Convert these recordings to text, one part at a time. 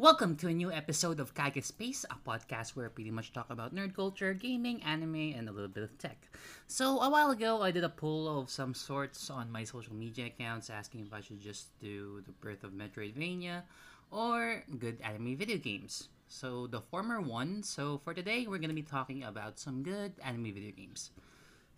Welcome to a new episode of Kage Space, a podcast where I pretty much talk about nerd culture, gaming, anime, and a little bit of tech. So, a while ago, I did a poll of some sorts on my social media accounts asking if I should just do The Birth of Metroidvania or good anime video games. So, the former one. So, for today, we're going to be talking about some good anime video games.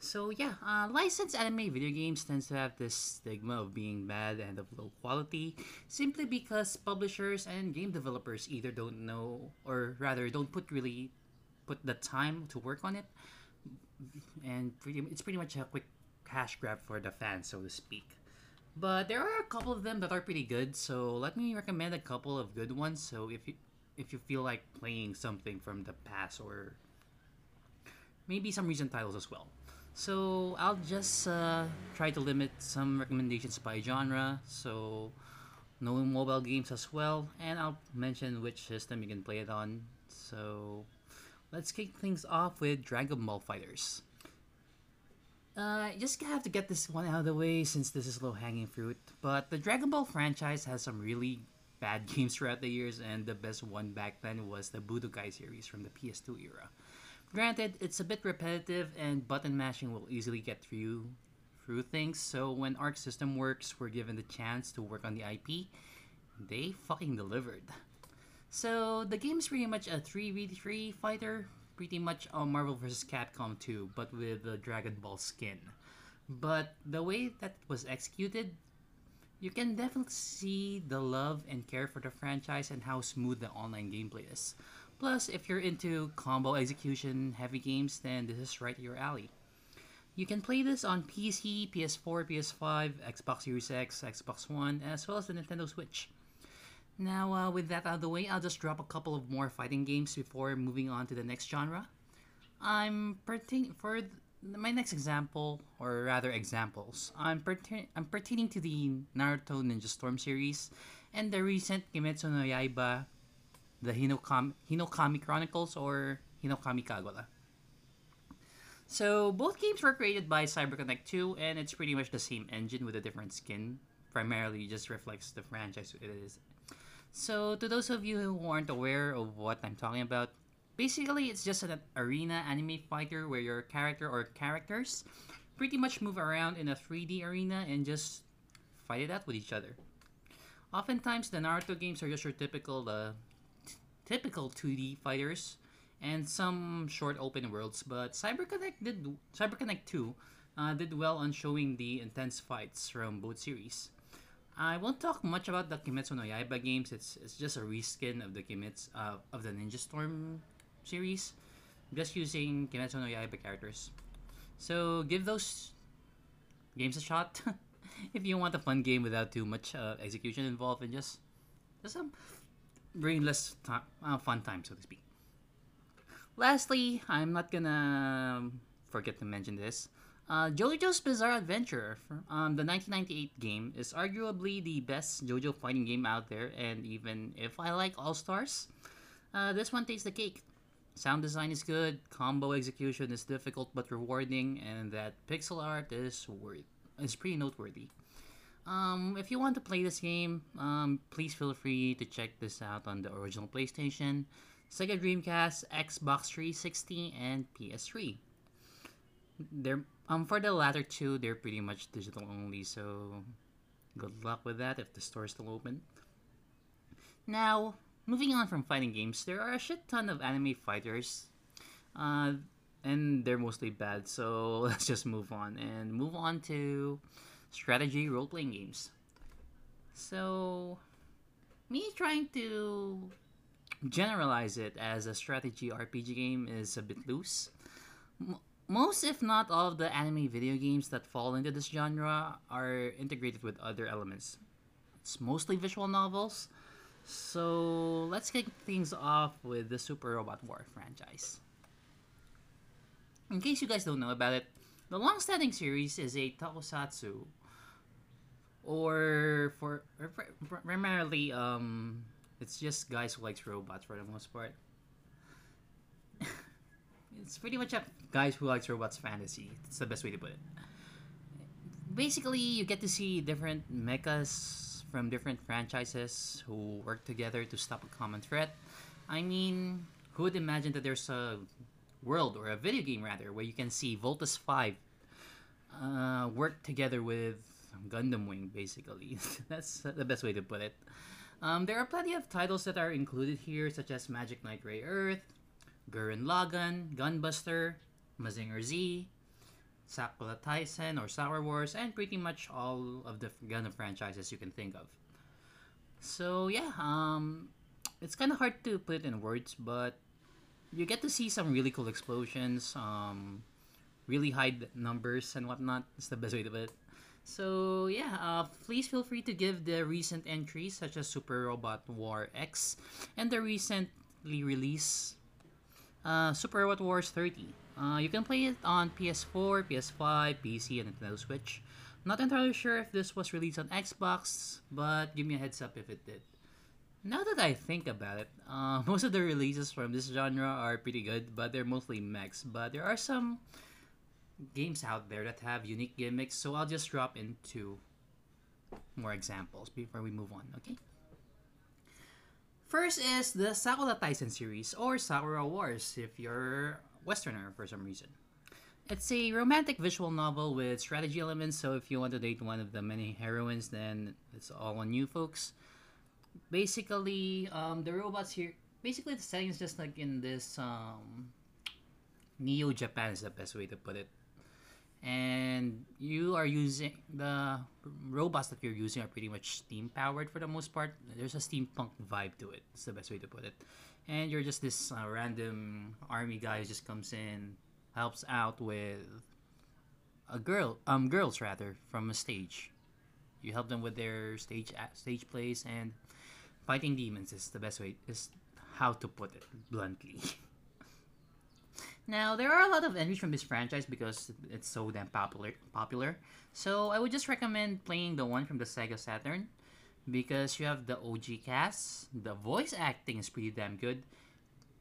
So yeah, uh, licensed anime video games tends to have this stigma of being bad and of low quality, simply because publishers and game developers either don't know, or rather don't put really put the time to work on it, and pretty, it's pretty much a quick cash grab for the fans, so to speak. But there are a couple of them that are pretty good, so let me recommend a couple of good ones. So if you if you feel like playing something from the past or maybe some recent titles as well. So I'll just uh, try to limit some recommendations by genre. So no mobile games as well, and I'll mention which system you can play it on. So let's kick things off with Dragon Ball FighterZ. Uh, just have to get this one out of the way since this is low hanging fruit. But the Dragon Ball franchise has some really bad games throughout the years, and the best one back then was the Budokai series from the PS2 era. Granted, it's a bit repetitive and button mashing will easily get through through things, so when Arc System Works were given the chance to work on the IP, they fucking delivered. So the game's pretty much a 3v3 fighter, pretty much a Marvel vs. Capcom 2, but with the Dragon Ball skin. But the way that it was executed, you can definitely see the love and care for the franchise and how smooth the online gameplay is. Plus, if you're into combo execution heavy games, then this is right your alley. You can play this on PC, PS4, PS5, Xbox Series X, Xbox One, as well as the Nintendo Switch. Now, uh, with that out of the way, I'll just drop a couple of more fighting games before moving on to the next genre. I'm pertaining for my next example, or rather examples. I'm pertain- I'm pertaining to the Naruto Ninja Storm series and the recent Kimetsu no Yaiba the Hinokami, Hinokami Chronicles or Hinokami Kagola. So both games were created by CyberConnect 2, and it's pretty much the same engine with a different skin. Primarily, just reflects the franchise it is. So to those of you who aren't aware of what I'm talking about, basically it's just an arena anime fighter where your character or characters pretty much move around in a 3D arena and just fight it out with each other. Oftentimes, the Naruto games are just your typical uh, typical 2D fighters and some short open worlds, but CyberConnect did CyberConnect 2 uh, did well on showing the intense fights from both series. I won't talk much about the Kimetsu no Yaiba games. It's it's just a reskin of the Kimetsu uh, of the Ninja Storm series, just using Kimetsu no Yaiba characters. So give those games a shot if you want a fun game without too much uh, execution involved and just just some brainless time, uh, fun time, so to speak. Lastly, I'm not gonna forget to mention this. Uh, JoJo's Bizarre Adventure, um, the 1998 game, is arguably the best JoJo fighting game out there, and even if I like All Stars, uh, this one takes the cake. Sound design is good, combo execution is difficult but rewarding, and that pixel art is worth is pretty noteworthy. Um, if you want to play this game, um, please feel free to check this out on the original PlayStation, Sega Dreamcast, Xbox 360, and PS3. They're um for the latter two, they're pretty much digital only, so good luck with that if the store is still open. Now, moving on from fighting games, there are a shit ton of anime fighters, uh, and they're mostly bad. So let's just move on and move on to strategy role playing games. So, me trying to generalize it as a strategy RPG game is a bit loose. M- most, if not all, of the anime video games that fall into this genre are integrated with other elements. It's mostly visual novels. So, let's kick things off with the Super Robot War franchise. In case you guys don't know about it, the long-standing series is a tokusatsu or for primarily um it's just guys who likes robots for the most part. It's pretty much a guys who likes robots fantasy. It's the best way to put it. Basically you get to see different mechas from different franchises who work together to stop a common threat. I mean, who would imagine that there's a world or a video game rather where you can see Voltes 5 uh, work together with Gundam Wing basically. That's the best way to put it. Um, there are plenty of titles that are included here such as Magic Knight Rayearth, Gurren Lagann, Gunbuster, Mazinger Z, Sakura Taisen or Sour Wars, and pretty much all of the Gundam franchises you can think of. So yeah, um, it's kind of hard to put it in words, but you get to see some really cool explosions, um, really high numbers and whatnot. It's the best way to put it. So yeah, uh, please feel free to give the recent entries such as Super Robot War X and the recently released uh, Super Robot Wars 30. Uh, you can play it on PS4, PS5, PC, and Nintendo Switch. Not entirely sure if this was released on Xbox, but give me a heads up if it did. Now that I think about it, uh, most of the releases from this genre are pretty good, but they're mostly mechs. But there are some games out there that have unique gimmicks, so I'll just drop into more examples before we move on, okay? First is the Sakura Taisen series, or Sakura Wars if you're Westerner for some reason. It's a romantic visual novel with strategy elements, so if you want to date one of the many heroines, then it's all on you, folks. Basically, um, the robots here, basically, the setting is just like in this um, Neo Japan, is the best way to put it and you are using the robots that you're using are pretty much steam powered for the most part. There's a steampunk vibe to it. It's the best way to put it. And you're just this uh, random army guy who just comes in, helps out with a girl, um, girls rather, from a stage. You help them with their stage stage plays and fighting demons is the best way. Is how to put it bluntly. Now, there are a lot of entries from this franchise because it's so damn popular. popular. So, I would just recommend playing the one from the Sega Saturn because you have the OG cast, the voice acting is pretty damn good,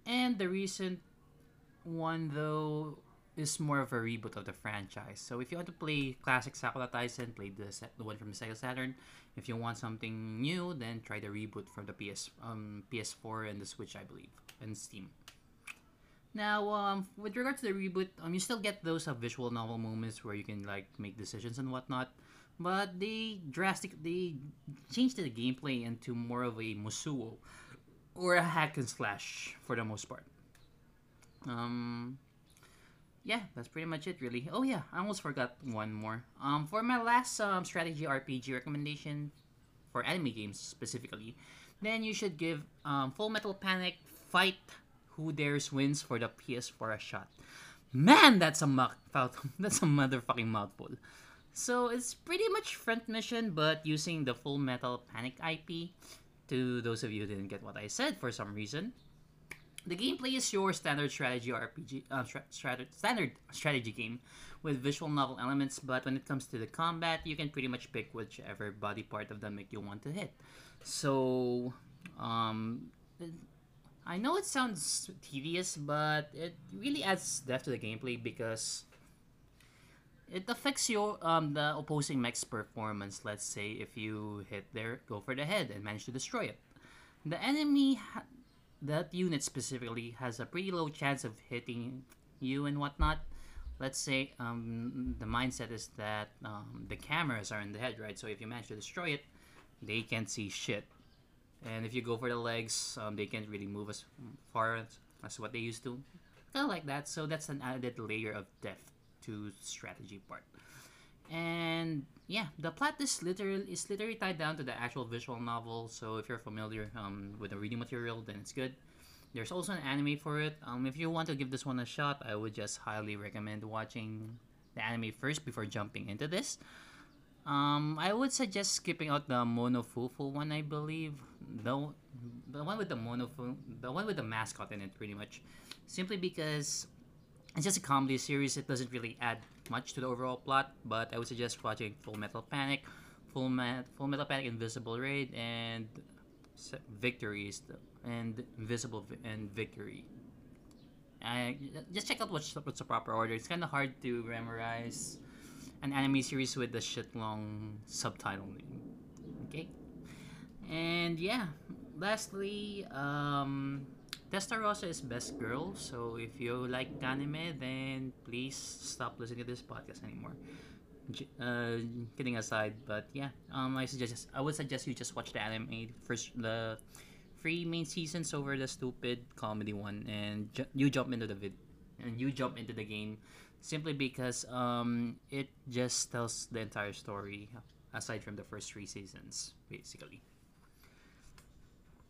and the recent one, though, is more of a reboot of the franchise. So, if you want to play classic Sakura Taisen, play the, the one from the Sega Saturn. If you want something new, then try the reboot from the PS um, PS4 and the Switch, I believe, and Steam. Now, um, with regard to the reboot, um, you still get those uh, visual novel moments where you can like make decisions and whatnot, but they drastic they changed the gameplay into more of a musou or a hack and slash for the most part. Um, yeah, that's pretty much it, really. Oh yeah, I almost forgot one more. Um, for my last um, strategy RPG recommendation for anime games specifically, then you should give um, Full Metal Panic Fight who Dares wins for the PS4 a shot. Man, that's a mouth, that's a motherfucking mouthful. So it's pretty much front mission, but using the Full Metal Panic IP. To those of you who didn't get what I said for some reason, the gameplay is your standard strategy RPG, uh, stra- standard strategy game with visual novel elements. But when it comes to the combat, you can pretty much pick whichever body part of the mech you want to hit. So, um, I know it sounds tedious, but it really adds depth to the gameplay because it affects your um the opposing mech's performance. Let's say if you hit their go for the head and manage to destroy it, the enemy ha- that unit specifically has a pretty low chance of hitting you and whatnot. Let's say um, the mindset is that um, the cameras are in the head, right? So if you manage to destroy it, they can't see shit and if you go for the legs, um, they can't really move as far as, as what they used to. Kind of like that. So that's an added layer of depth to strategy part. And yeah, the plot is literally is literally tied down to the actual visual novel. So if you're familiar um, with the reading material, then it's good. There's also an anime for it. Um, if you want to give this one a shot, I would just highly recommend watching the anime first before jumping into this. Um, I would suggest skipping out the Monofufu one. I believe the the one with the Monofufu, the one with the mascot in it, pretty much, simply because it's just a comedy series. It doesn't really add much to the overall plot. But I would suggest watching Full Metal Panic, Full Met, Full Metal Panic Invisible Raid, and Victories and Invisible and Victory. I just check out what's what's the proper order. It's kind of hard to memorize an anime series with the shit long subtitle name. Okay? And yeah, lastly, um, Testarossa is best girl. So if you like anime, then please stop listening to this podcast anymore. Uh, kidding aside, but yeah, um, I suggest I would suggest you just watch the anime first, the three main seasons over the stupid comedy one, and ju- you jump into the vid, and you jump into the game, simply because um, it just tells the entire story aside from the first three seasons, basically.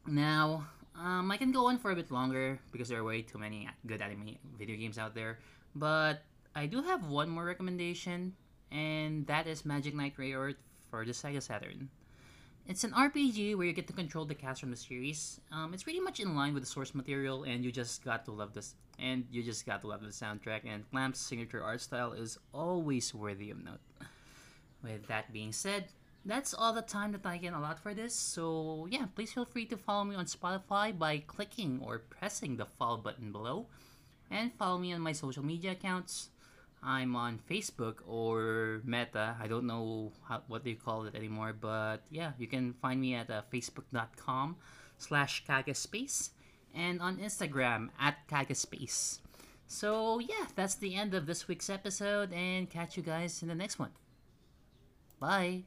Now, um, I can go on for a bit longer because there are way too many good anime video games out there, but I do have one more recommendation, and that is Magic Knight Rayearth for the Sega Saturn. It's an RPG where you get to control the cast from the series. Um, it's pretty much in line with the source material, and you just got to love this. And you just got to love the soundtrack. And Clamp's signature art style is always worthy of note. With that being said, that's all the time that I can allot for this. So yeah, please feel free to follow me on Spotify by clicking or pressing the follow button below, and follow me on my social media accounts. I'm on Facebook or Meta. I don't know how, what they call it anymore, but yeah, you can find me at uh, facebook.com slash kagaspace and on Instagram at kagaspace. So yeah, that's the end of this week's episode, and catch you guys in the next one. Bye.